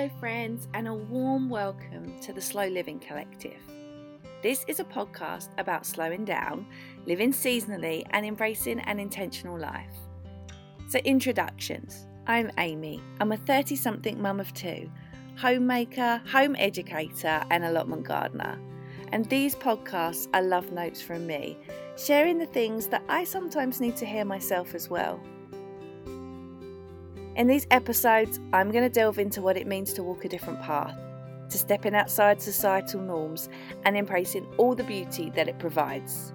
Hello, friends, and a warm welcome to the Slow Living Collective. This is a podcast about slowing down, living seasonally, and embracing an intentional life. So, introductions I'm Amy. I'm a 30 something mum of two, homemaker, home educator, and allotment gardener. And these podcasts are love notes from me, sharing the things that I sometimes need to hear myself as well. In these episodes, I'm going to delve into what it means to walk a different path, to stepping outside societal norms and embracing all the beauty that it provides.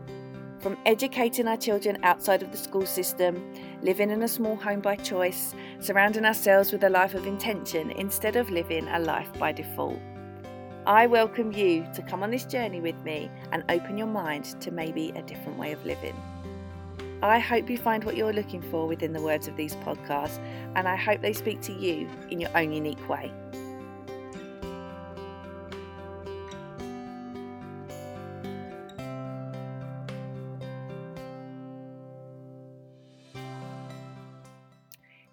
From educating our children outside of the school system, living in a small home by choice, surrounding ourselves with a life of intention instead of living a life by default. I welcome you to come on this journey with me and open your mind to maybe a different way of living. I hope you find what you're looking for within the words of these podcasts, and I hope they speak to you in your own unique way.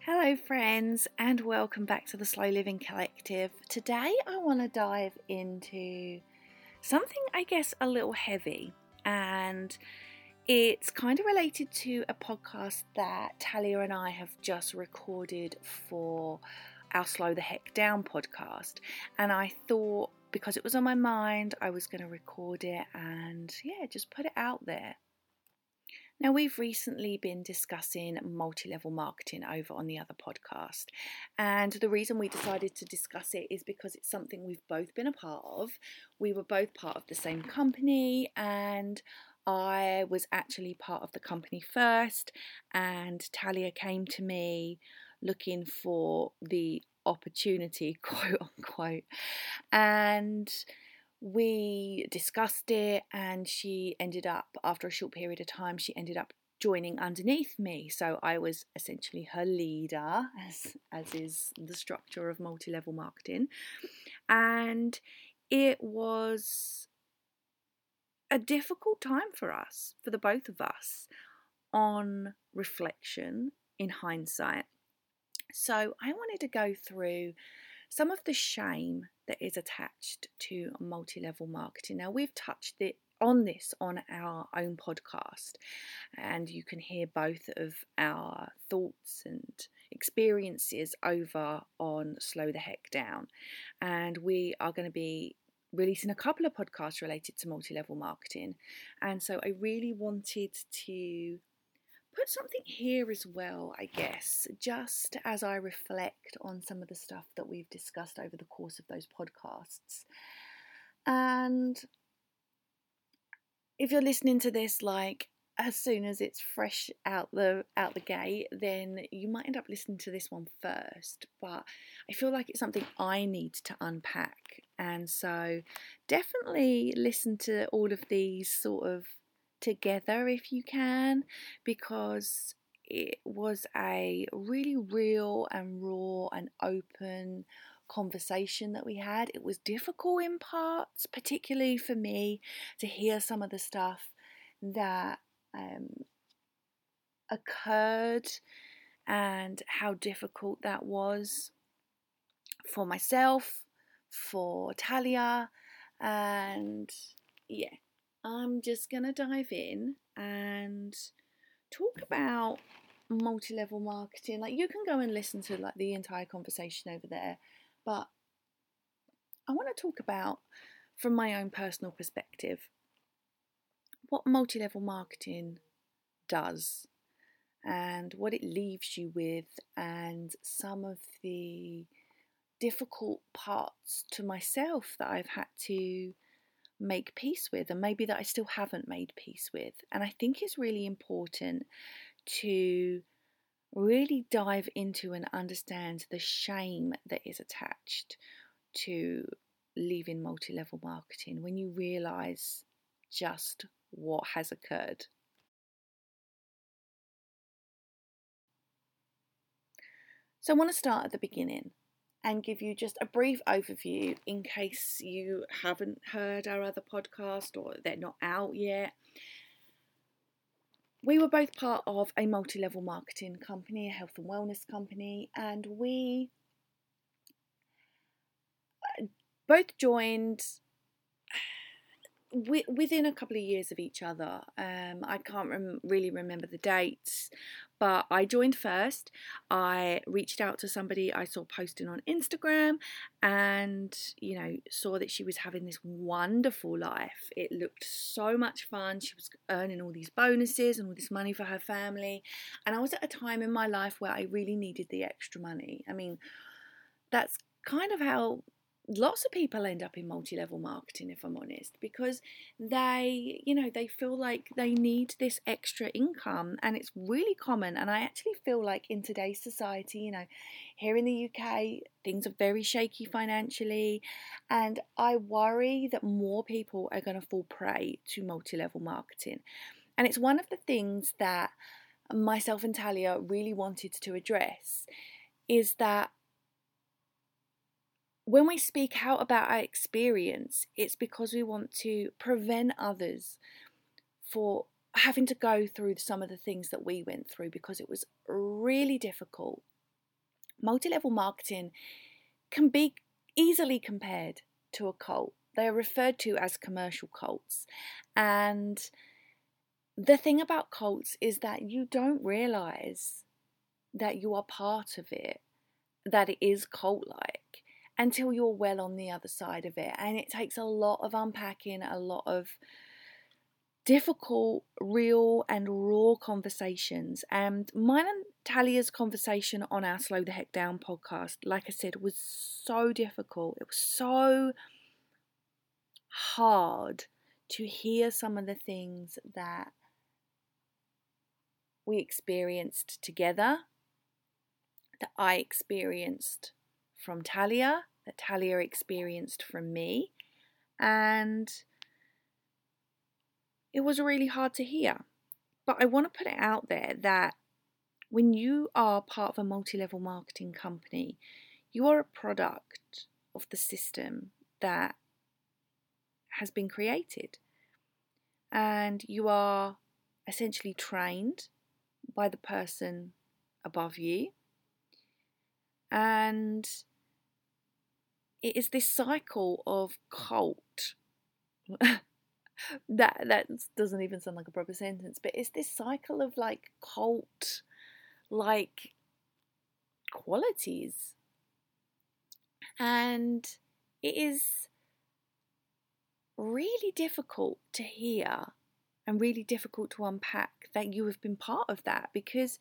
Hello, friends, and welcome back to the Slow Living Collective. Today, I want to dive into something I guess a little heavy and it's kind of related to a podcast that Talia and I have just recorded for our Slow the Heck Down podcast. And I thought because it was on my mind, I was going to record it and yeah, just put it out there. Now, we've recently been discussing multi level marketing over on the other podcast. And the reason we decided to discuss it is because it's something we've both been a part of. We were both part of the same company, and I was actually part of the company first, and Talia came to me looking for the opportunity, quote unquote, and we discussed it. And she ended up, after a short period of time, she ended up joining underneath me. So I was essentially her leader, as, as is the structure of multi level marketing. And it was a difficult time for us, for the both of us, on reflection in hindsight. So I wanted to go through some of the shame that is attached to multi level marketing. Now, we've touched it on this on our own podcast, and you can hear both of our thoughts and experiences over on Slow the Heck Down. And we are going to be releasing a couple of podcasts related to multi level marketing. And so I really wanted to put something here as well, I guess, just as I reflect on some of the stuff that we've discussed over the course of those podcasts. And if you're listening to this like as soon as it's fresh out the out the gate, then you might end up listening to this one first. But I feel like it's something I need to unpack, and so definitely listen to all of these sort of together if you can, because it was a really real and raw and open conversation that we had. It was difficult in parts, particularly for me, to hear some of the stuff that um, occurred and how difficult that was for myself, for Talia, and yeah, I'm just gonna dive in and talk about multi-level marketing. Like you can go and listen to like the entire conversation over there, but I want to talk about from my own personal perspective what multi level marketing does and what it leaves you with, and some of the difficult parts to myself that I've had to make peace with, and maybe that I still haven't made peace with. And I think it's really important to really dive into and understand the shame that is attached to leaving multi level marketing when you realize just what has occurred. So, I want to start at the beginning and give you just a brief overview in case you haven't heard our other podcast or they're not out yet. We were both part of a multi level marketing company, a health and wellness company, and we uh, both joined within a couple of years of each other. Um, I can't rem- really remember the dates, but I joined first. I reached out to somebody I saw posting on Instagram and, you know, saw that she was having this wonderful life. It looked so much fun. She was earning all these bonuses and all this money for her family. And I was at a time in my life where I really needed the extra money. I mean, that's kind of how lots of people end up in multi-level marketing if i'm honest because they you know they feel like they need this extra income and it's really common. And i actually feel like in today's society you know here in the uk things are very shaky financially and i worry that more people are going to fall prey to multi-level marketing. And it's one of the things that myself and talia really wanted to address is that when we speak out about our experience, it's because we want to prevent others for having to go through some of the things that we went through because it was really difficult. Multi level marketing can be easily compared to a cult. They are referred to as commercial cults. And the thing about cults is that you don't realize that you are part of it, that it is cult like until you're well on the other side of it. And it takes a lot of unpacking, a lot of difficult, real, and raw conversations. And mine and Talia's conversation on our Slow the Heck Down podcast, like I said, was so difficult. It was so hard to hear some of the things that we experienced together, that I experienced from Talia, that Talia experienced from me, and it was really hard to hear. But I want to put it out there that when you are part of a multi level marketing company, you are a product of the system that has been created. And you are essentially trained by the person above you. And it is this cycle of cult. that that doesn't even sound like a proper sentence, but it's this cycle of like cult like qualities. And it is really difficult to hear and really difficult to unpack that you have been part of that because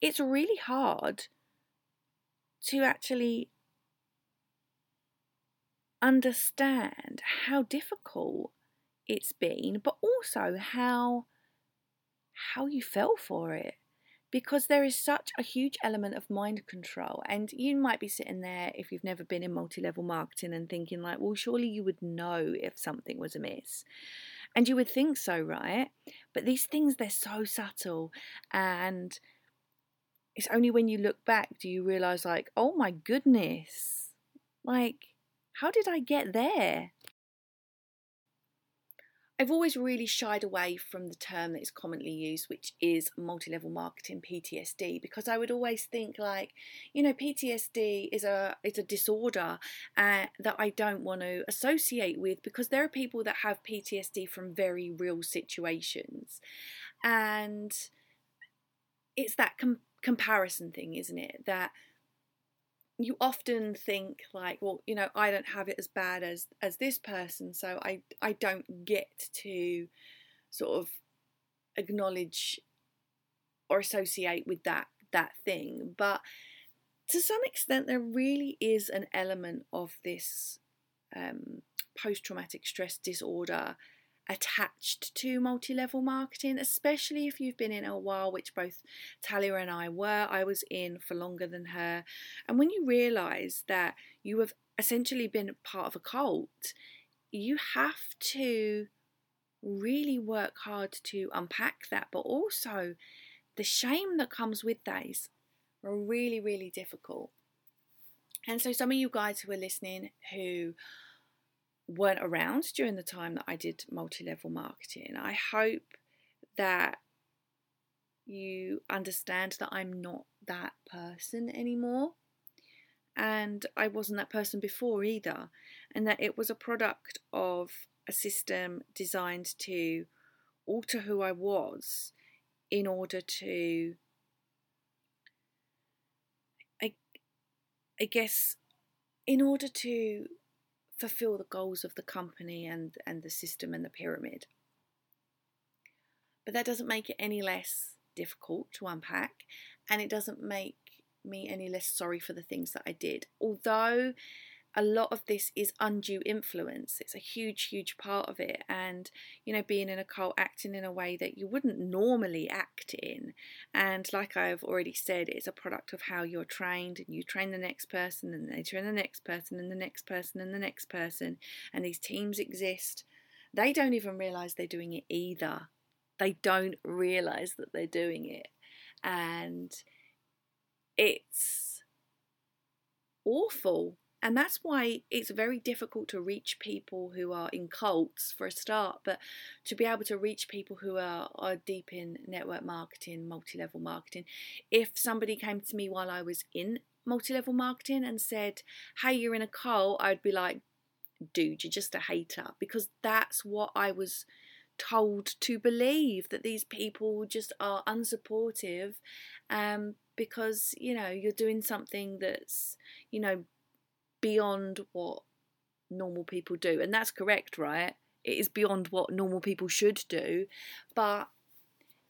it's really hard to actually understand how difficult it's been, but also how how you fell for it. Because there is such a huge element of mind control. And you might be sitting there if you've never been in multi level marketing and thinking, like, well, surely you would know if something was amiss. And you would think so, right? But these things, they're so subtle. And it's only when you look back do you realize, like, oh my goodness, like, how did I get there? I've always really shied away from the term that is commonly used, which is multi level marketing PTSD, because I would always think like, you know, PTSD is a is a disorder uh, that I don't want to associate with because there are people that have PTSD from very real situations, and it's that com- comparison thing, isn't it? That you often think like well you know i don't have it as bad as as this person so i i don't get to sort of acknowledge or associate with that that thing. But to some extent there really is an element of this um, post-traumatic stress disorder attached to multi level marketing, especially if you've been in a while, which both Talia and I were. I was in for longer than her. And when you realize that you have essentially been part of a cult, you have to really work hard to unpack that, but also the shame that comes with that is really, really difficult. And so, some of you guys who are listening who weren't around during the time that I did multi level marketing. I hope that you understand that I'm not that person anymore and I wasn't that person before either, and that it was a product of a system designed to alter who I was in order to, I, I guess, in order to fulfill the goals of the company and, and the system and the pyramid. But that doesn't make it any less difficult to unpack, and it doesn't make me any less sorry for the things that I did. Although a lot of this is undue influence. It's a huge, huge part of it. And, you know, being in a cult, acting in a way that you wouldn't normally act in. And like I've already said, it's a product of how you're trained and you train the next person and they train the next person and the next person and the next person. And these teams exist. They don't even realize they're doing it either. They don't realize that they're doing it. And it's awful and that's why it's very difficult to reach people who are in cults for a start, but to be able to reach people who are, are deep in network marketing, multi level marketing. If somebody came to me while I was in multi level marketing and said, Hey, you're in a cult, I'd be like, Dude, you're just a hater, because that's what I was told to believe that these people just are unsupportive um, because you know you're doing something that's you know beyond what normal people do. And that's correct, right? It is beyond what normal people should do. But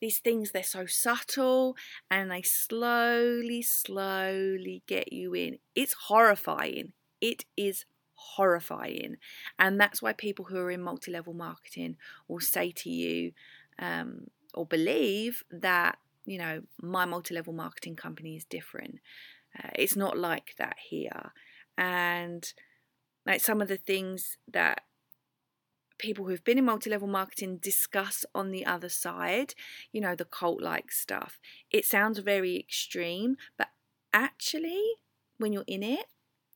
these things, they're so subtle and they slowly, slowly get you in. It's horrifying. It is horrifying. And that's why people who are in multi level marketing will say to you um, or believe that, you know, my multi level marketing company is different. Uh, it's not like that here and like some of the things that people who've been in multi-level marketing discuss on the other side you know the cult like stuff. It sounds very extreme but actually when you're in it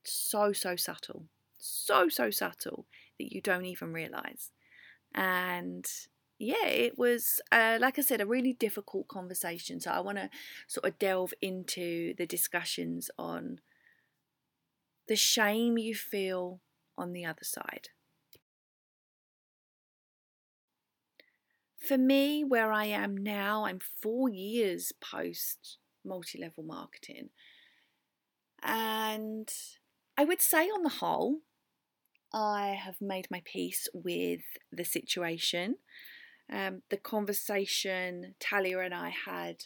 so so subtle. So so subtle that you don't even realize. And yeah it was uh, like i said a really difficult conversation so i want to sort of delve into the discussions on the shame you feel on the other side. For me, where I am now, I'm four years post multi level marketing. And I would say, on the whole, I have made my peace with the situation. Um, the conversation Talia and I had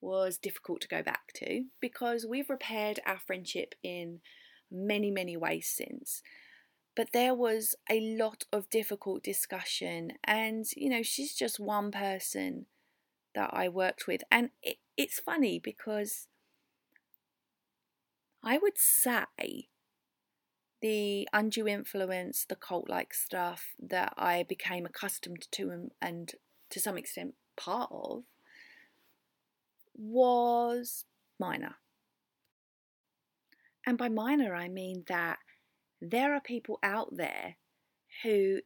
was difficult to go back to because we've repaired our friendship in many, many ways since. But there was a lot of difficult discussion, and you know, she's just one person that I worked with. And it, it's funny because I would say the undue influence, the cult like stuff that I became accustomed to and, and to some extent part of was minor. And by minor, I mean that there are people out there who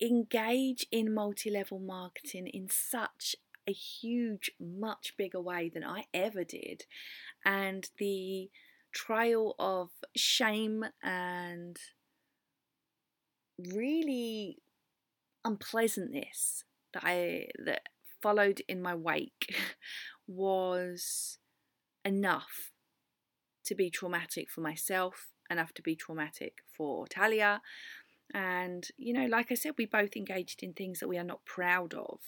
engage in multi level marketing in such a huge, much bigger way than I ever did. And the trail of shame and really unpleasantness that I that followed in my wake was enough to be traumatic for myself, enough to be traumatic for Talia. And, you know, like I said, we both engaged in things that we are not proud of.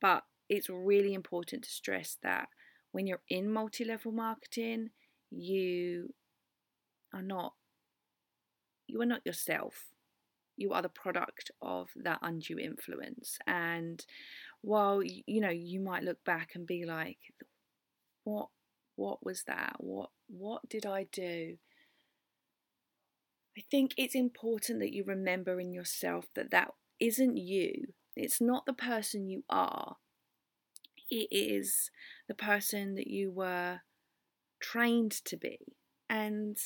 But it's really important to stress that when you're in multi level marketing, you are not you are not yourself you are the product of that undue influence and while you know you might look back and be like what what was that? What what did I do? I think it's important that you remember in yourself that that isn't you. It's not the person you are. It is the person that you were trained to be. And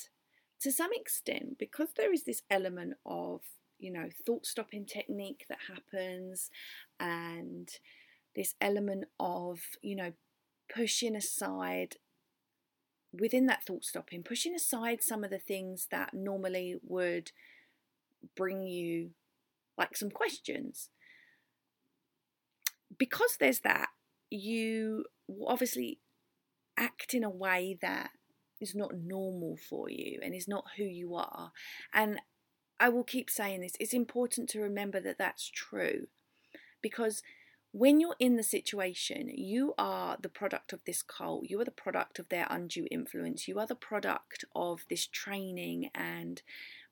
to some extent, because there is this element of, you know, thought stopping technique that happens and this element of, you know, pushing aside within that thought stopping, pushing aside some of the things that normally would bring you like some questions. Because there's that, you obviously act in a way that is not normal for you and is not who you are. And I will keep saying this it's important to remember that that's true because when you're in the situation, you are the product of this cult, you are the product of their undue influence, you are the product of this training and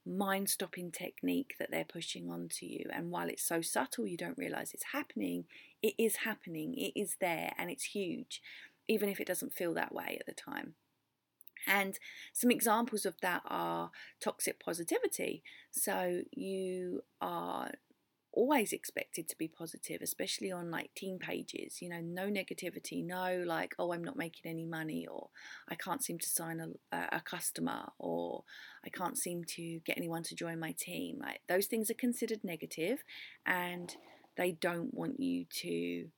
mind stopping technique that they're pushing onto you. And while it's so subtle, you don't realize it's happening, it is happening, it is there, and it's huge, even if it doesn't feel that way at the time. And some examples of that are toxic positivity. So you are always expected to be positive, especially on like team pages. You know, no negativity, no like, oh, I'm not making any money, or I can't seem to sign a, a customer, or I can't seem to get anyone to join my team. Like those things are considered negative, and they don't want you to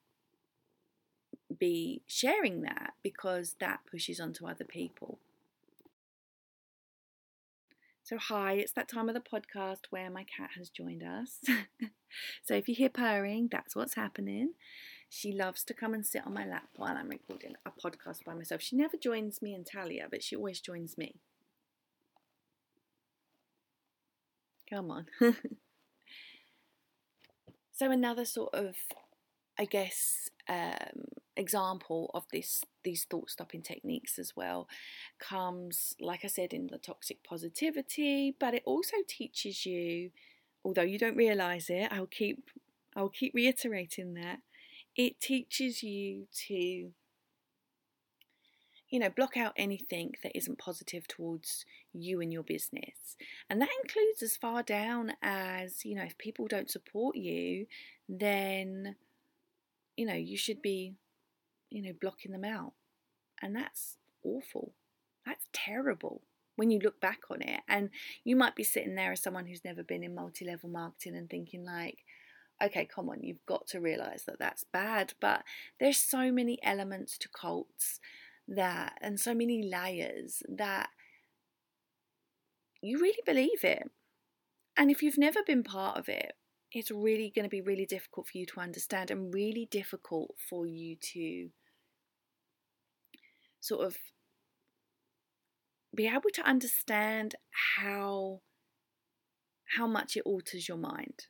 be sharing that because that pushes onto other people. So, hi, it's that time of the podcast where my cat has joined us. so, if you hear purring, that's what's happening. She loves to come and sit on my lap while I'm recording a podcast by myself. She never joins me and Talia, but she always joins me. Come on. so, another sort of, I guess, um, example of this these thought stopping techniques as well comes like i said in the toxic positivity but it also teaches you although you don't realize it i'll keep i'll keep reiterating that it teaches you to you know block out anything that isn't positive towards you and your business. And that includes as far down as you know if people don't support you then you know you should be you know, blocking them out. And that's awful. That's terrible when you look back on it. And you might be sitting there as someone who's never been in multi level marketing and thinking, like, okay, come on, you've got to realize that that's bad. But there's so many elements to cults that, and so many layers that you really believe it. And if you've never been part of it, it's really going to be really difficult for you to understand and really difficult for you to sort of be able to understand how how much it alters your mind.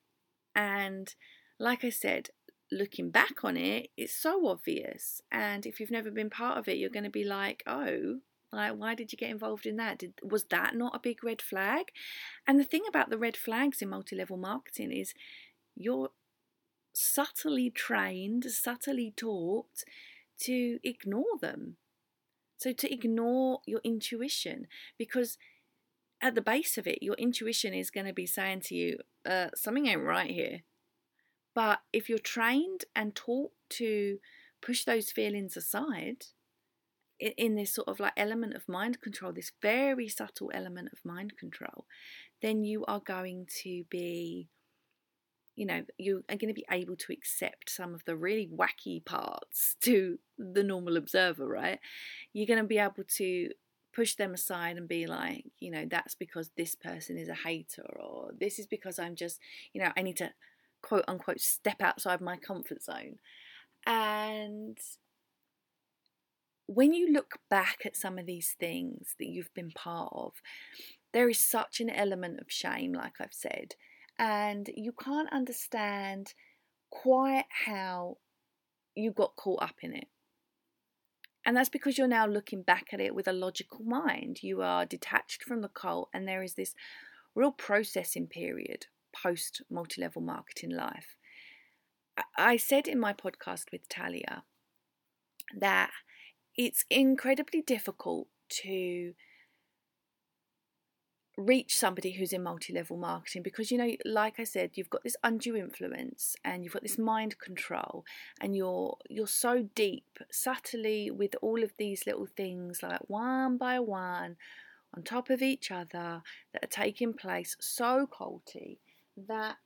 And like I said, looking back on it, it's so obvious. And if you've never been part of it, you're going to be like, oh, like why did you get involved in that? Did was that not a big red flag? And the thing about the red flags in multi-level marketing is you're subtly trained, subtly taught to ignore them. So to ignore your intuition, because at the base of it, your intuition is going to be saying to you, uh, something ain't right here. But if you're trained and taught to push those feelings aside, in this sort of like element of mind control, this very subtle element of mind control, then you are going to be you know, you are going to be able to accept some of the really wacky parts to the normal observer, right? You're going to be able to push them aside and be like, you know, that's because this person is a hater, or this is because I'm just, you know, I need to quote unquote step outside my comfort zone. And when you look back at some of these things that you've been part of, there is such an element of shame, like I've said and you can't understand quite how you got caught up in it. And that's because you're now looking back at it with a logical mind. You are detached from the cult, and there is this real processing period post multi level marketing life. I said in my podcast with Talia that it's incredibly difficult to reach somebody who's in multi-level marketing because you know like i said you've got this undue influence and you've got this mind control and you're you're so deep subtly with all of these little things like one by one on top of each other that are taking place so culty that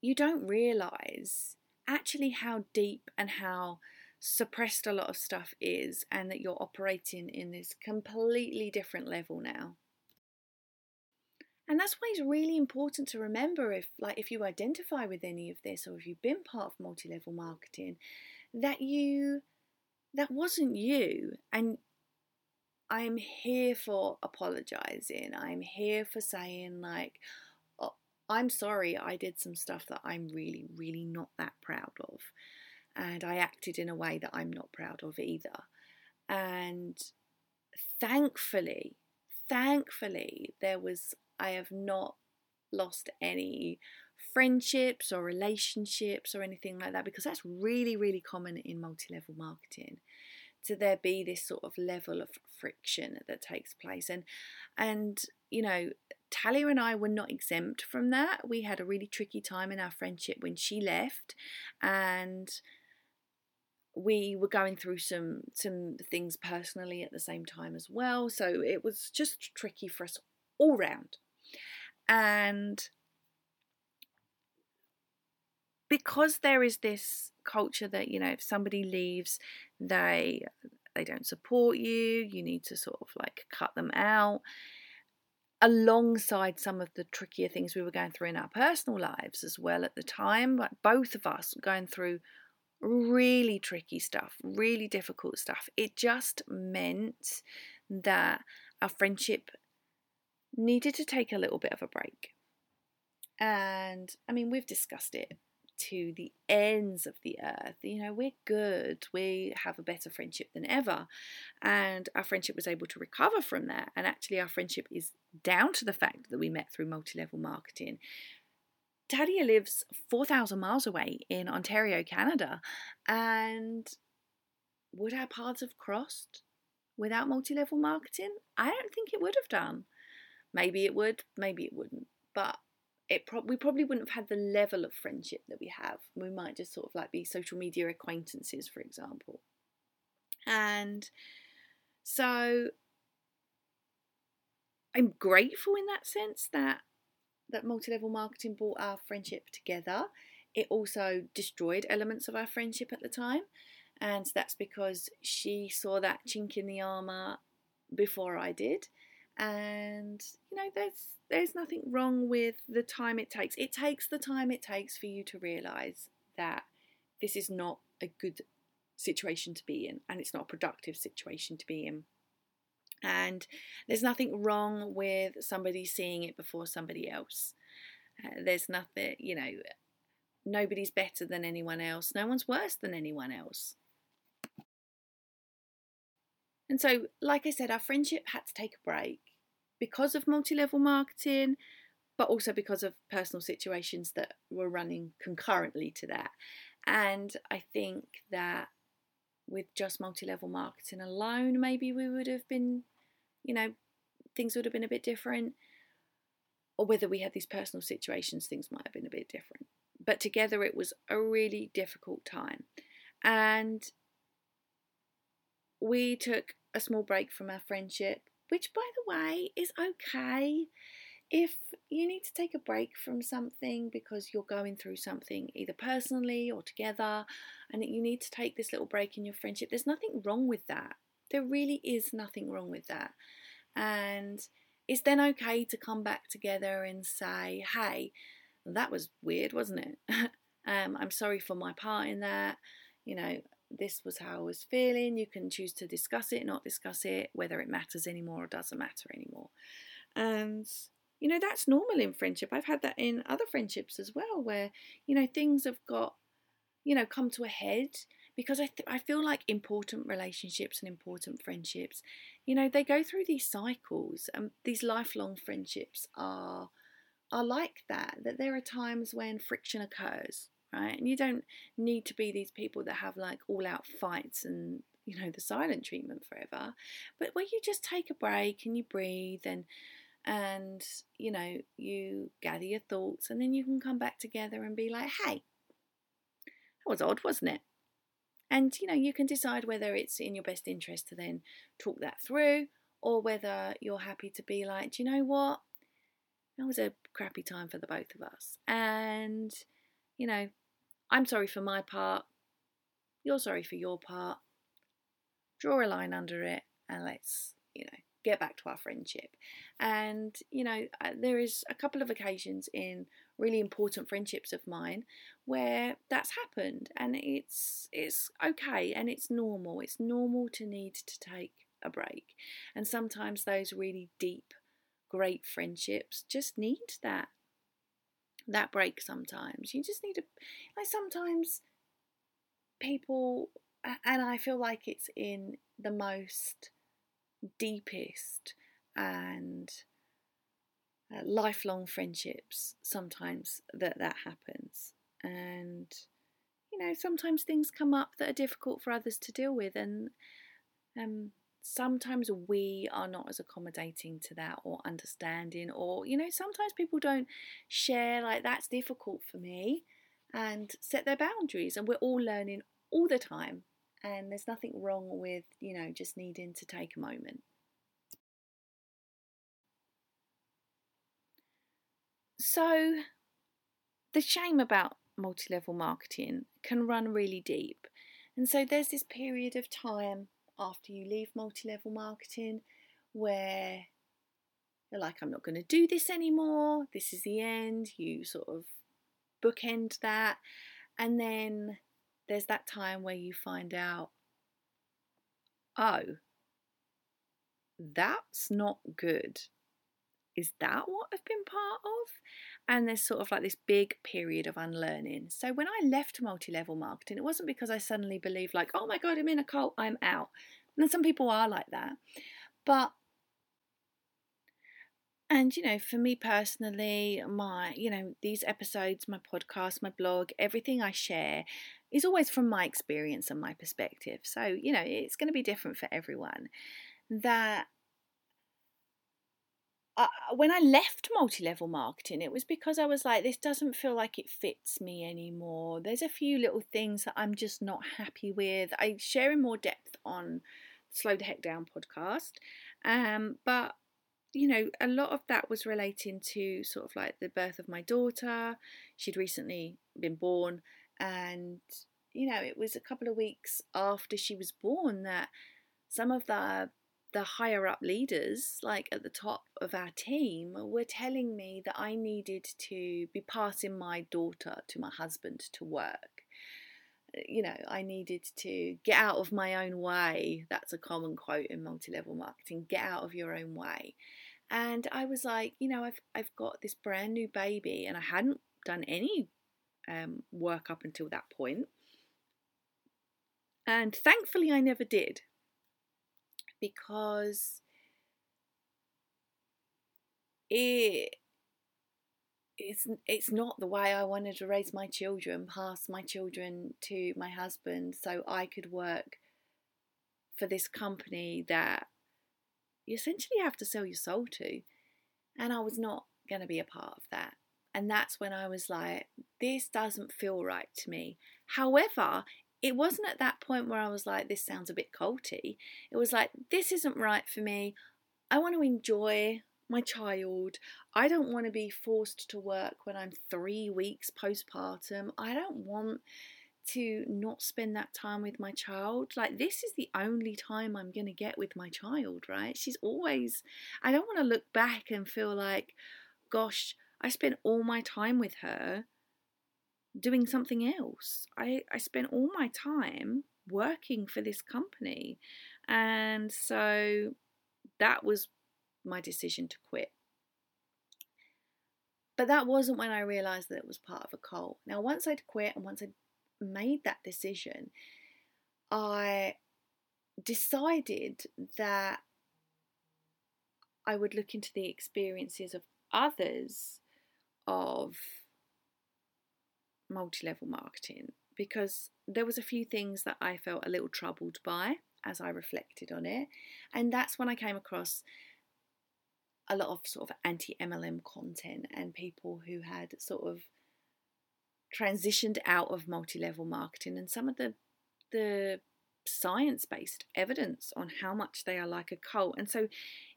you don't realize actually how deep and how suppressed a lot of stuff is and that you're operating in this completely different level now. And that's why it's really important to remember if like if you identify with any of this or if you've been part of multi-level marketing that you that wasn't you and I'm here for apologizing. I'm here for saying like oh, I'm sorry I did some stuff that I'm really really not that proud of and I acted in a way that I'm not proud of either. And thankfully, thankfully there was I have not lost any friendships or relationships or anything like that because that's really, really common in multi level marketing to there be this sort of level of friction that takes place and and you know Talia and I were not exempt from that we had a really tricky time in our friendship when she left and we were going through some some things personally at the same time as well so it was just tricky for us all round. And because there is this culture that you know if somebody leaves they they don't support you you need to sort of like cut them out alongside some of the trickier things we were going through in our personal lives as well at the time but both of us going through really tricky stuff really difficult stuff it just meant that our friendship needed to take a little bit of a break. And I mean, we've discussed it to the ends of the earth. You know, we're good. We have a better friendship than ever. And our friendship was able to recover from that. And actually, our friendship is down to the fact that we met through multi level marketing. Talia lives 4,000 miles away in Ontario, Canada. And would our paths have crossed without multi level marketing? I don't think it would have done. Maybe it would, maybe it wouldn't. But it pro- we probably wouldn't have had the level of friendship that we have. We might just sort of like be social media acquaintances, for example. And so I'm grateful in that sense that that multi-level marketing brought our friendship together. It also destroyed elements of our friendship at the time. And that's because she saw that chink in the armour before I did and you know there's there's nothing wrong with the time it takes it takes the time it takes for you to realize that this is not a good situation to be in and it's not a productive situation to be in and there's nothing wrong with somebody seeing it before somebody else. Uh, there's nothing you know nobody's better than anyone else. No one's worse than anyone else. And so, like I said, our friendship had to take a break because of multi level marketing, but also because of personal situations that were running concurrently to that. And I think that with just multi level marketing alone, maybe we would have been, you know, things would have been a bit different. Or whether we had these personal situations, things might have been a bit different. But together, it was a really difficult time. And we took a small break from our friendship, which, by the way, is okay. If you need to take a break from something because you're going through something either personally or together, and you need to take this little break in your friendship, there's nothing wrong with that. There really is nothing wrong with that. And it's then okay to come back together and say, hey, that was weird, wasn't it? um, I'm sorry for my part in that. You know, this was how I was feeling. You can choose to discuss it, not discuss it, whether it matters anymore or doesn't matter anymore. And, you know, that's normal in friendship. I've had that in other friendships as well, where, you know, things have got, you know, come to a head because I, th- I feel like important relationships and important friendships, you know, they go through these cycles and these lifelong friendships are are like that that there are times when friction occurs right? And you don't need to be these people that have like all out fights and you know the silent treatment forever, but where you just take a break and you breathe and and you know you gather your thoughts and then you can come back together and be like, hey, that was odd, wasn't it? And you know you can decide whether it's in your best interest to then talk that through or whether you're happy to be like, do you know what? That was a crappy time for the both of us. And, you know, I'm sorry for my part. you're sorry for your part, draw a line under it, and let's, you know, get back to our friendship. And, you know, uh, there is a couple of occasions in really important friendships of mine where that's happened and it's it's okay and it's normal. It's normal to need to take a break. And sometimes those really deep great friendships just need that that break sometimes. You just need to like sometimes people and I feel like it's in the most deepest and uh, lifelong friendships sometimes that that happens. And you know sometimes things come up that are difficult for others to deal with and um, sometimes we are not as accommodating to that or understanding or you know sometimes people don't share like that's difficult for me and set their boundaries. And we're all learning all the time and there's nothing wrong with, you know, just needing to take a moment. So, the shame about multi level marketing can run really deep. And so, there's this period of time after you leave multi level marketing where you're like, I'm not going to do this anymore. This is the end. You sort of bookend that. And then there's that time where you find out, oh, that's not good. Is that what I've been part of? And there's sort of like this big period of unlearning. So when I left multi level marketing, it wasn't because I suddenly believed, like, oh my God, I'm in a cult, I'm out. And some people are like that. But and, you know, for me personally, my, you know, these episodes, my podcast, my blog, everything I share is always from my experience and my perspective. So, you know, it's going to be different for everyone. That uh, when I left multi level marketing, it was because I was like, this doesn't feel like it fits me anymore. There's a few little things that I'm just not happy with. I share in more depth on Slow the Heck Down podcast. Um, but you know, a lot of that was relating to sort of like the birth of my daughter. She'd recently been born, and you know, it was a couple of weeks after she was born that some of the the higher up leaders, like at the top of our team, were telling me that I needed to be passing my daughter to my husband to work. Uh, you know, I needed to get out of my own way. That's a common quote in multi level marketing get out of your own way. And I was like, you know, I've I've got this brand new baby, and I hadn't done any um, work up until that point. And thankfully, I never did because it it's it's not the way I wanted to raise my children, pass my children to my husband, so I could work for this company that you essentially have to sell your soul to. And I was not going to be a part of that. And that's when I was like, this doesn't feel right to me. However, it wasn't at that point where I was like, this sounds a bit culty. It was like, this isn't right for me. I want to enjoy my child. I don't want to be forced to work when I'm three weeks postpartum. I don't want to not spend that time with my child. Like, this is the only time I'm going to get with my child, right? She's always, I don't want to look back and feel like, gosh, I spent all my time with her doing something else. I, I spent all my time working for this company. And so that was my decision to quit. But that wasn't when I realised that it was part of a cult. Now, once I'd quit and once I'd made that decision, I decided that I would look into the experiences of others of multi level marketing because there was a few things that I felt a little troubled by as I reflected on it. And that's when I came across a lot of sort of anti MLM content and people who had sort of transitioned out of multi-level marketing and some of the the science-based evidence on how much they are like a cult. And so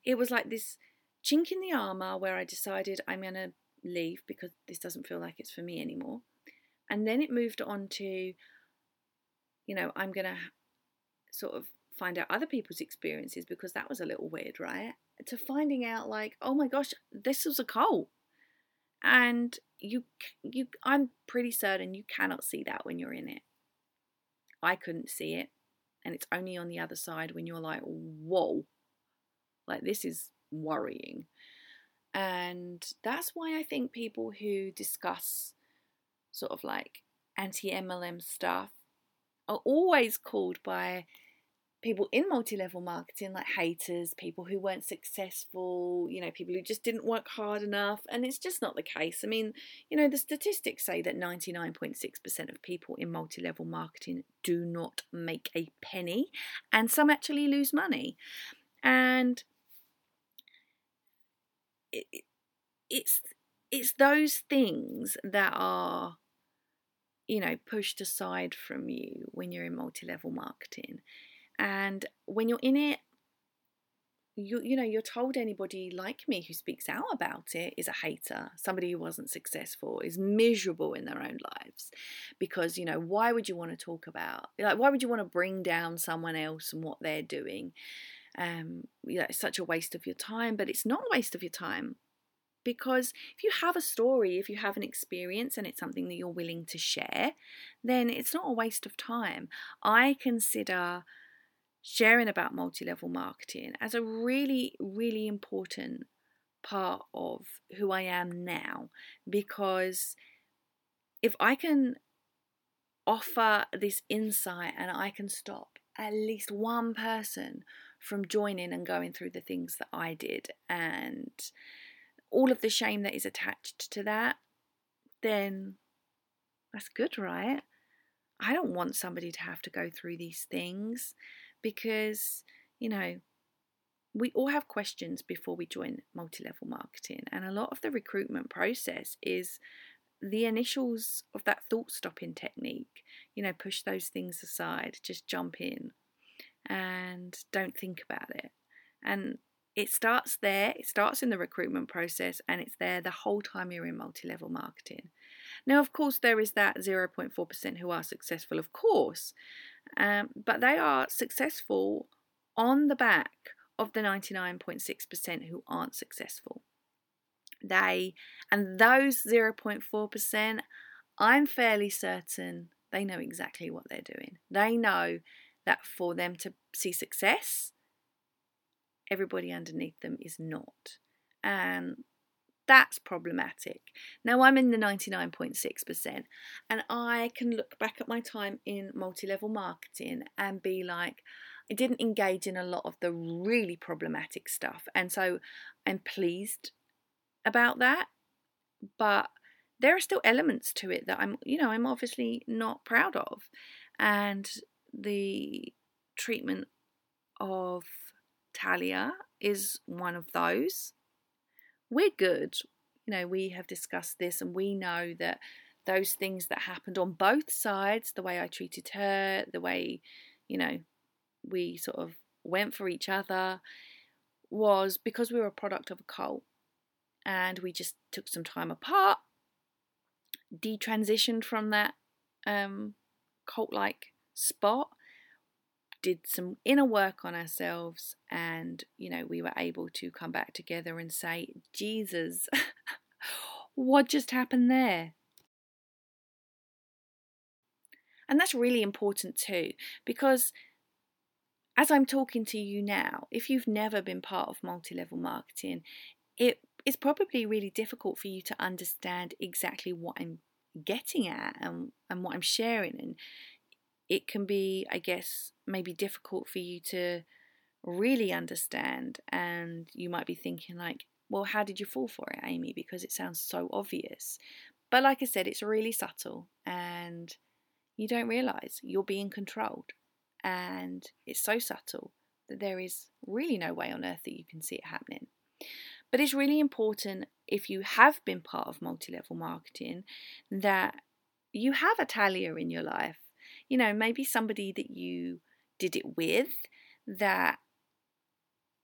it was like this chink in the armor where I decided I'm going to leave because this doesn't feel like it's for me anymore. And then it moved on to you know, I'm going to sort of find out other people's experiences because that was a little weird, right? To finding out like, oh my gosh, this was a cult. And you you I'm pretty certain you cannot see that when you're in it. I couldn't see it. And it's only on the other side when you're like, whoa, like this is worrying. And that's why I think people who discuss sort of like anti MLM stuff are always called by people in multi level marketing like haters, people who weren't successful, you know, people who just didn't work hard enough. And it's just not the case. I mean, you know, the statistics say that 99.6% of people in multi level marketing do not make a penny, and some actually lose money. And it, it's it's those things that are you know pushed aside from you when you're in multi-level marketing and when you're in it you you know you're told anybody like me who speaks out about it is a hater somebody who wasn't successful is miserable in their own lives. Because you know why would you want to talk about like why would you want to bring down someone else and what they're doing? Um you know, it's such a waste of your time but it's not a waste of your time. Because if you have a story, if you have an experience and it's something that you're willing to share, then it's not a waste of time. I consider sharing about multi level marketing as a really, really important part of who I am now because if I can offer this insight and I can stop at least one person from joining and going through the things that I did and all of the shame that is attached to that, then that's good, right? I don't want somebody to have to go through these things because, you know, we all have questions before we join multi level marketing, and a lot of the recruitment process is the initials of that thought stopping technique. You know, push those things aside, just jump in and don't think about it. And it starts there, it starts in the recruitment process, and it's there the whole time you're in multi level marketing. Now, of course, there is that 0.4% who are successful, of course, um, but they are successful on the back of the 99.6% who aren't successful. They, and those 0.4%, I'm fairly certain they know exactly what they're doing. They know that for them to see success, everybody underneath them is not. And that's problematic. Now I'm in the 99.6%, and I can look back at my time in multi level marketing and be like, I didn't engage in a lot of the really problematic stuff. And so I'm pleased about that. But there are still elements to it that I'm, you know, I'm obviously not proud of. And the treatment of Talia is one of those. We're good. You know, we have discussed this and we know that those things that happened on both sides, the way I treated her, the way, you know, we sort of went for each other, was because we were a product of a cult. And we just took some time apart, detransitioned from that um, cult like spot, did some inner work on ourselves and you know we were able to come back together and say jesus what just happened there? And that's really important too because as i'm talking to you now if you've never been part of multi-level marketing it is probably really difficult for you to understand exactly what i'm getting at and, and what i'm sharing and it can be, I guess, maybe difficult for you to really understand. And you might be thinking, like, well, how did you fall for it, Amy? Because it sounds so obvious. But like I said, it's really subtle and you don't realize you're being controlled. And it's so subtle that there is really no way on earth that you can see it happening. But it's really important if you have been part of multi level marketing that you have a Talia in your life you know, maybe somebody that you did it with that,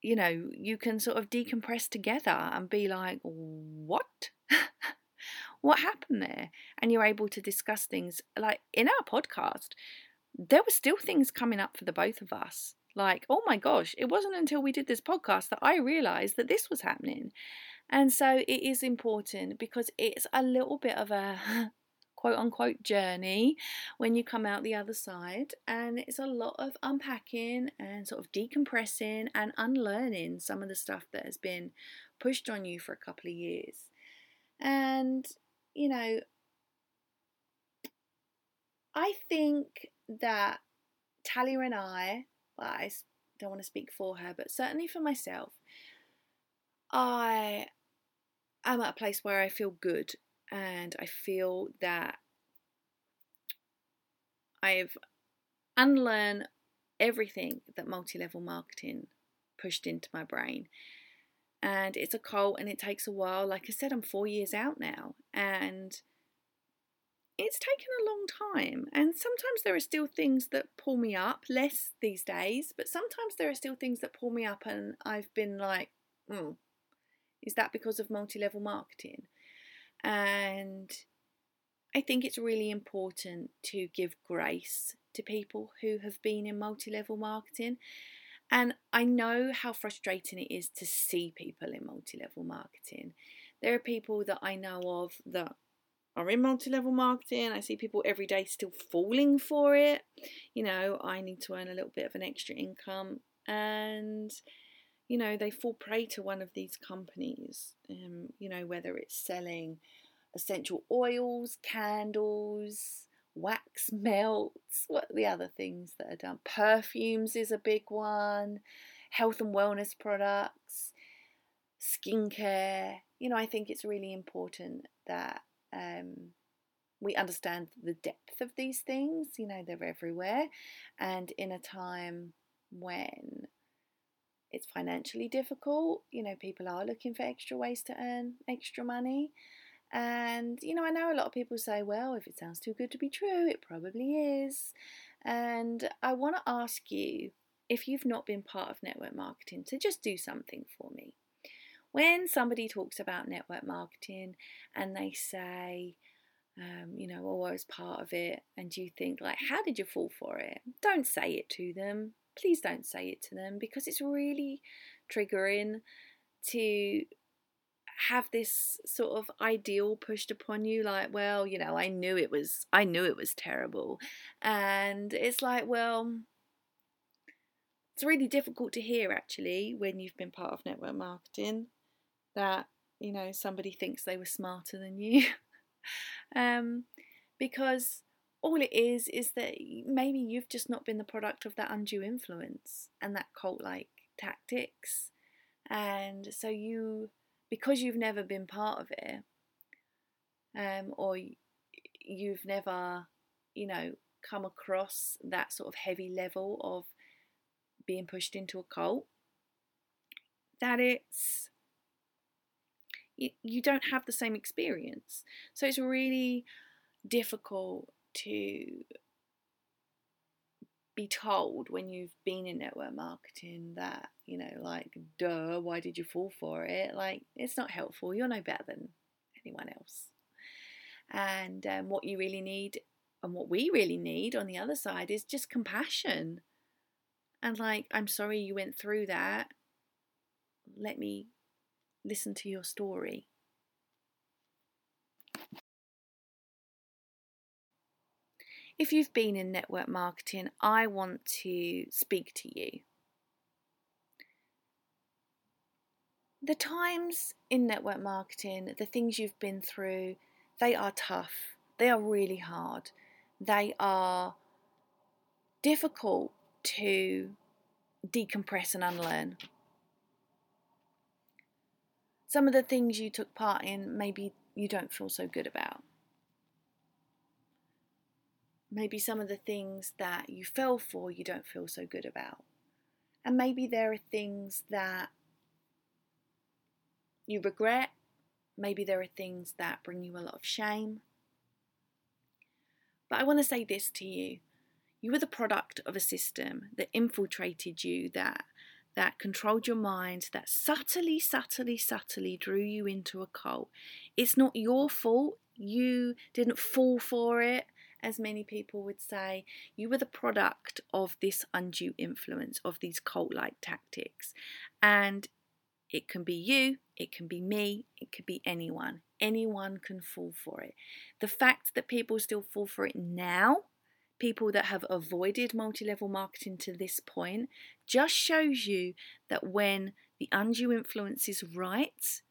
you know, you can sort of decompress together and be like, what? what happened there? And you're able to discuss things like in our podcast. there were still things coming up for the both of us. Like, oh my gosh, it wasn't until we did this podcast that I realized that this was happening. And so it is important because it's a little bit of a quote unquote journey when you come out the other side. And it's a lot of unpacking and sort of decompressing and unlearning some of the stuff that has been pushed on you for a couple of years. And, you know, I think that Talia and I, well, I don't want to speak for her, but certainly for myself, I am at a place where I feel good and I feel that I've unlearned everything that multi level marketing pushed into my brain. And it's a cult and it takes a while. Like I said, I'm four years out now and it's taken a long time. And sometimes there are still things that pull me up, less these days, but sometimes there are still things that pull me up and I've been like, hmm, is that because of multi level marketing? And I think it's really important to give grace to people who have been in multi level marketing. And I know how frustrating it is to see people in multi level marketing. There are people that I know of that are in multi level marketing. I see people every day still falling for it. You know, I need to earn a little bit of an extra income. And you know, they fall prey to one of these companies, um, you know, whether it's selling essential oils, candles, wax melts, what the other things that are done? Perfumes is a big one, health and wellness products, skincare. You know, I think it's really important that um, we understand the depth of these things. You know, they're everywhere. And in a time when it's financially difficult. You know, people are looking for extra ways to earn extra money. And, you know, I know a lot of people say, well, if it sounds too good to be true, it probably is. And I want to ask you if you've not been part of network marketing to just do something for me. When somebody talks about network marketing and they say, um, you know, oh, I was part of it, and you think, like, how did you fall for it? Don't say it to them please don't say it to them because it's really triggering to have this sort of ideal pushed upon you like well you know i knew it was i knew it was terrible. And it's like well it's really difficult to hear actually when you've been part of network marketing that you know somebody thinks they were smarter than you. Um because all it is is that maybe you've just not been the product of that undue influence and that cult like tactics. And so you, because you've never been part of it, um, or you've never, you know, come across that sort of heavy level of being pushed into a cult, that it's you, you don't have the same experience. So it's really difficult to be told when you've been in network marketing that, you know, like, duh, why did you fall for it? Like, it's not helpful. You're no better than anyone else. And um, what you really need, and what we really need on the other side, is just compassion. And, like, I'm sorry you went through that. Let me listen to your story. If you've been in network marketing, I want to speak to you. The times in network marketing, the things you've been through, they are tough. They are really hard. They are difficult to decompress and unlearn. Some of the things you took part in, maybe you don't feel so good about maybe some of the things that you fell for you don't feel so good about. And maybe there are things that you regret, maybe there are things that bring you a lot of shame. But I want to say this to you you were the product of a system that infiltrated you, that that controlled your mind, that subtly, subtly, subtly drew you into a cult. It's not your fault. You didn't fall for it as many people would say, you were the product of this undue influence, of these cult like tactics. And it can be you, it can be me, it could be anyone. Anyone can fall for it. The fact that people still fall for it now, people that have avoided multi level marketing to this point, just shows you that when the undue influence is right,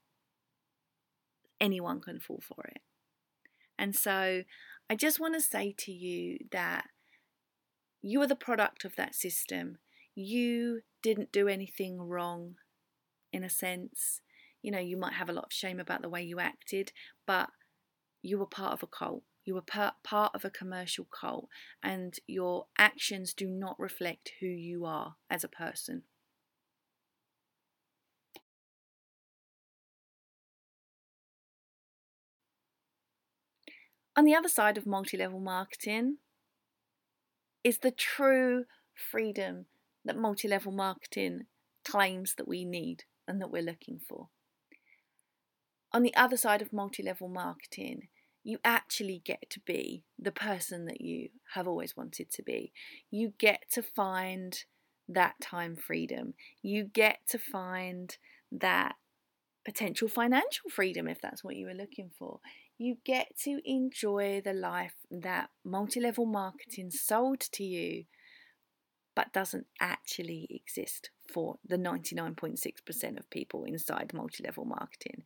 anyone can fall for it. And so I just want to say to you that you are the product of that system. You didn't do anything wrong, in a sense. You know, you might have a lot of shame about the way you acted, but you were part of a cult. You were part, part of a commercial cult, and your actions do not reflect who you are as a person. On the other side of multi level marketing is the true freedom that multi level marketing claims that we need and that we're looking for. On the other side of multi level marketing, you actually get to be the person that you have always wanted to be. You get to find that time freedom. You get to find that potential financial freedom if that's what you were looking for you get to enjoy the life that multi level marketing sold to you, but doesn't actually exist for the 99.6% of people inside multi level marketing.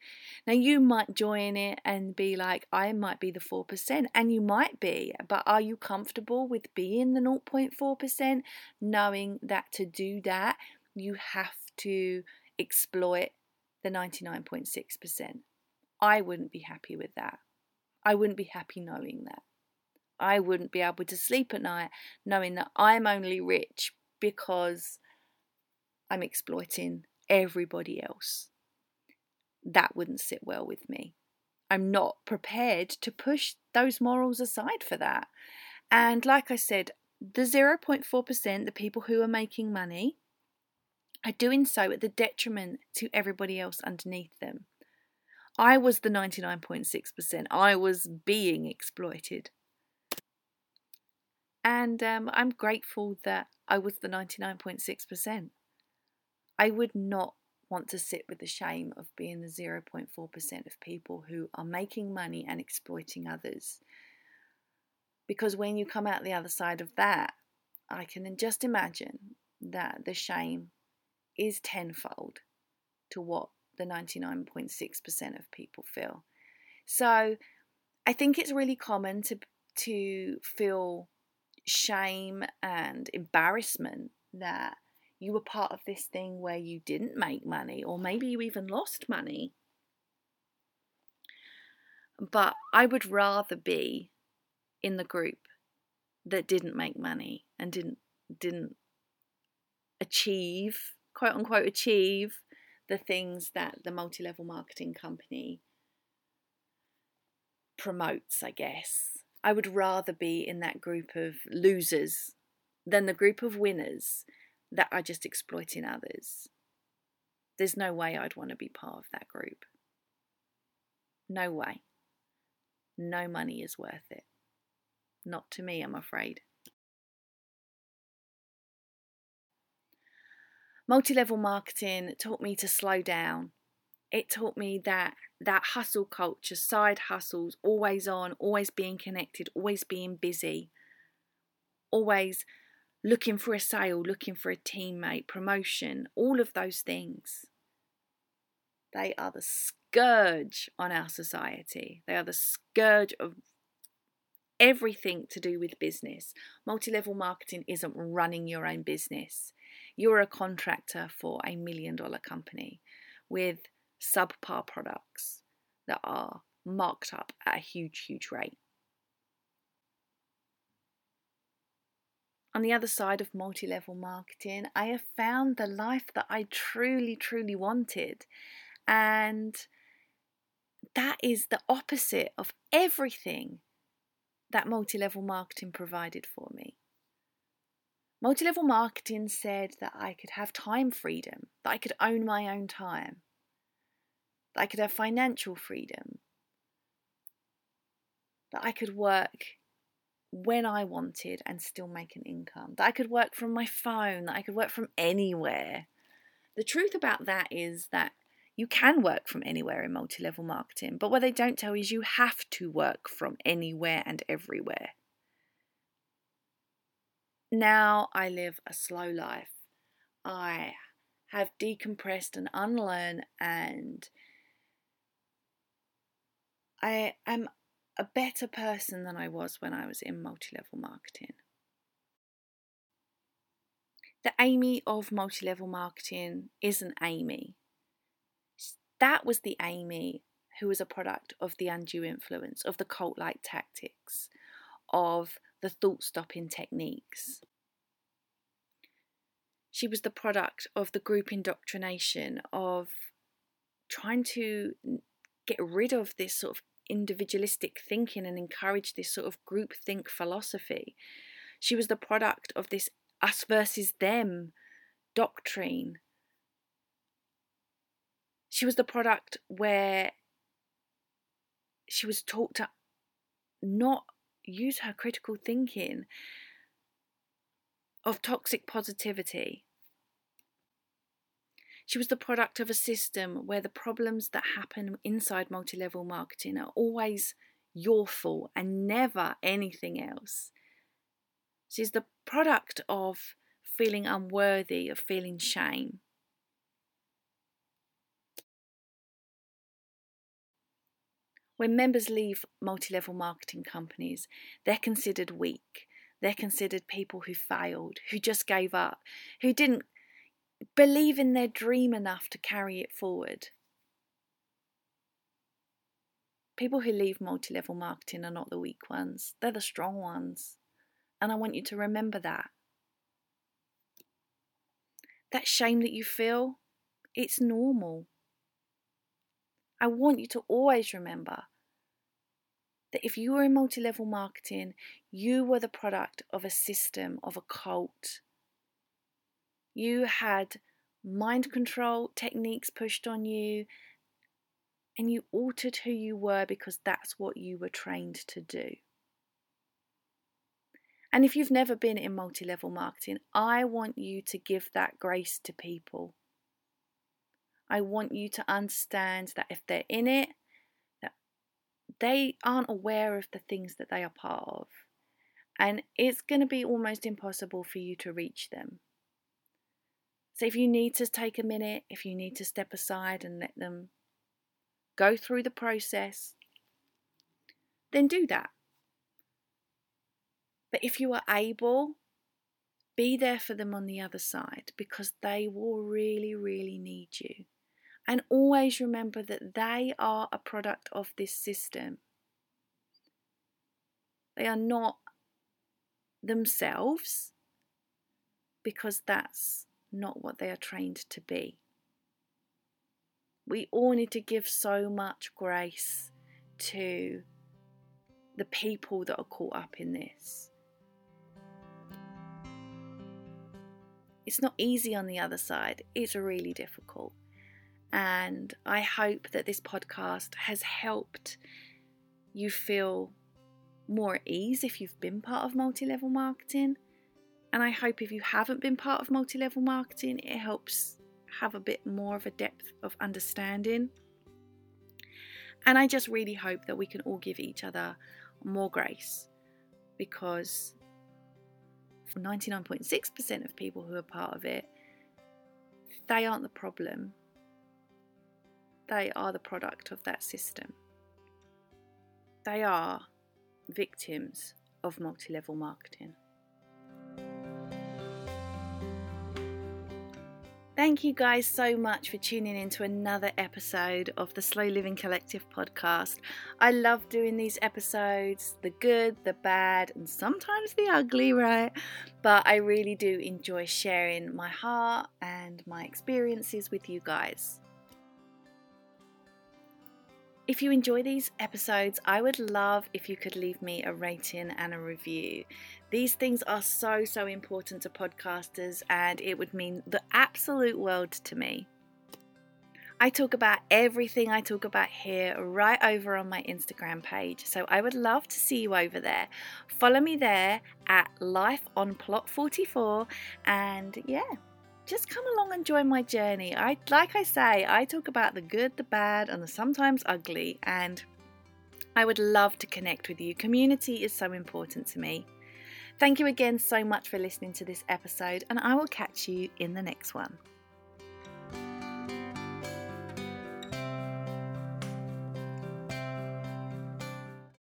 Now, you might join it and be like, I might be the 4%, and you might be, but are you comfortable with being the 0.4%, knowing that to do that, you have to exploit the 99.6%? I wouldn't be happy with that. I wouldn't be happy knowing that. I wouldn't be able to sleep at night knowing that I'm only rich because I'm exploiting everybody else. That wouldn't sit well with me. I'm not prepared to push those morals aside for that. And like I said, the 0.4%, the people who are making money, are doing so at the detriment to everybody else underneath them. I was the 99.6%. I was being exploited. And um, I'm grateful that I was the 99.6%. I would not want to sit with the shame of being the 0.4% of people who are making money and exploiting others. Because when you come out the other side of that, I can just imagine that the shame is tenfold to what the 99.6% of people feel. So I think it's really common to to feel shame and embarrassment that you were part of this thing where you didn't make money or maybe you even lost money. But I would rather be in the group that didn't make money and didn't didn't achieve quote unquote achieve the things that the multi level marketing company promotes, I guess. I would rather be in that group of losers than the group of winners that are just exploiting others. There's no way I'd want to be part of that group. No way. No money is worth it. Not to me, I'm afraid. Multi level marketing taught me to slow down. It taught me that that hustle culture, side hustles, always on, always being connected, always being busy, always looking for a sale, looking for a teammate, promotion, all of those things. They are the scourge on our society. They are the scourge of everything to do with business. Multi level marketing isn't running your own business, you're a contractor for a million dollar company with subpar products that are marked up at a huge, huge rate. On the other side of multi level marketing, I have found the life that I truly, truly wanted. And that is the opposite of everything that multi level marketing provided for me. Multi level marketing said that I could have time freedom, that I could own my own time, that I could have financial freedom, that I could work when I wanted and still make an income, that I could work from my phone, that I could work from anywhere. The truth about that is that you can work from anywhere in multi level marketing, but what they don't tell is you have to work from anywhere and everywhere. Now I live a slow life. I have decompressed and unlearned, and I am a better person than I was when I was in multi level marketing. The Amy of multi level marketing isn't Amy. That was the Amy who was a product of the undue influence, of the cult like tactics, of the thought stopping techniques. She was the product of the group indoctrination, of trying to get rid of this sort of individualistic thinking and encourage this sort of group think philosophy. She was the product of this us versus them doctrine she was the product where she was taught to not use her critical thinking of toxic positivity. She was the product of a system where the problems that happen inside multi level marketing are always your fault and never anything else. She's the product of feeling unworthy, of feeling shame. When members leave multi level marketing companies, they're considered weak. They're considered people who failed, who just gave up, who didn't believe in their dream enough to carry it forward. People who leave multi level marketing are not the weak ones, they're the strong ones. And I want you to remember that. That shame that you feel, it's normal. I want you to always remember that if you were in multi level marketing, you were the product of a system, of a cult. You had mind control techniques pushed on you, and you altered who you were because that's what you were trained to do. And if you've never been in multi level marketing, I want you to give that grace to people. I want you to understand that if they're in it, that they aren't aware of the things that they are part of. And it's going to be almost impossible for you to reach them. So if you need to take a minute, if you need to step aside and let them go through the process, then do that. But if you are able, be there for them on the other side because they will really, really need you. And always remember that they are a product of this system. They are not themselves because that's not what they are trained to be. We all need to give so much grace to the people that are caught up in this. It's not easy on the other side, it's really difficult. And I hope that this podcast has helped you feel more at ease if you've been part of multi level marketing. And I hope if you haven't been part of multi level marketing, it helps have a bit more of a depth of understanding. And I just really hope that we can all give each other more grace because 99.6% of people who are part of it, they aren't the problem they are the product of that system. They are victims of multi level marketing. Thank you guys so much for tuning in to another episode of the Slow Living Collective podcast. I love doing these episodes the good, the bad, and sometimes the ugly, right? But I really do enjoy sharing my heart and my experiences with you guys. If you enjoy these episodes, I would love if you could leave me a rating and a review. These things are so, so important to podcasters, and it would mean the absolute world to me. I talk about everything I talk about here right over on my Instagram page. So I would love to see you over there. Follow me there at Life on Plot 44 and yeah, just come along and join my journey. I like I say, I talk about the good, the bad and the sometimes ugly and I would love to connect with you. Community is so important to me. Thank you again so much for listening to this episode, and I will catch you in the next one.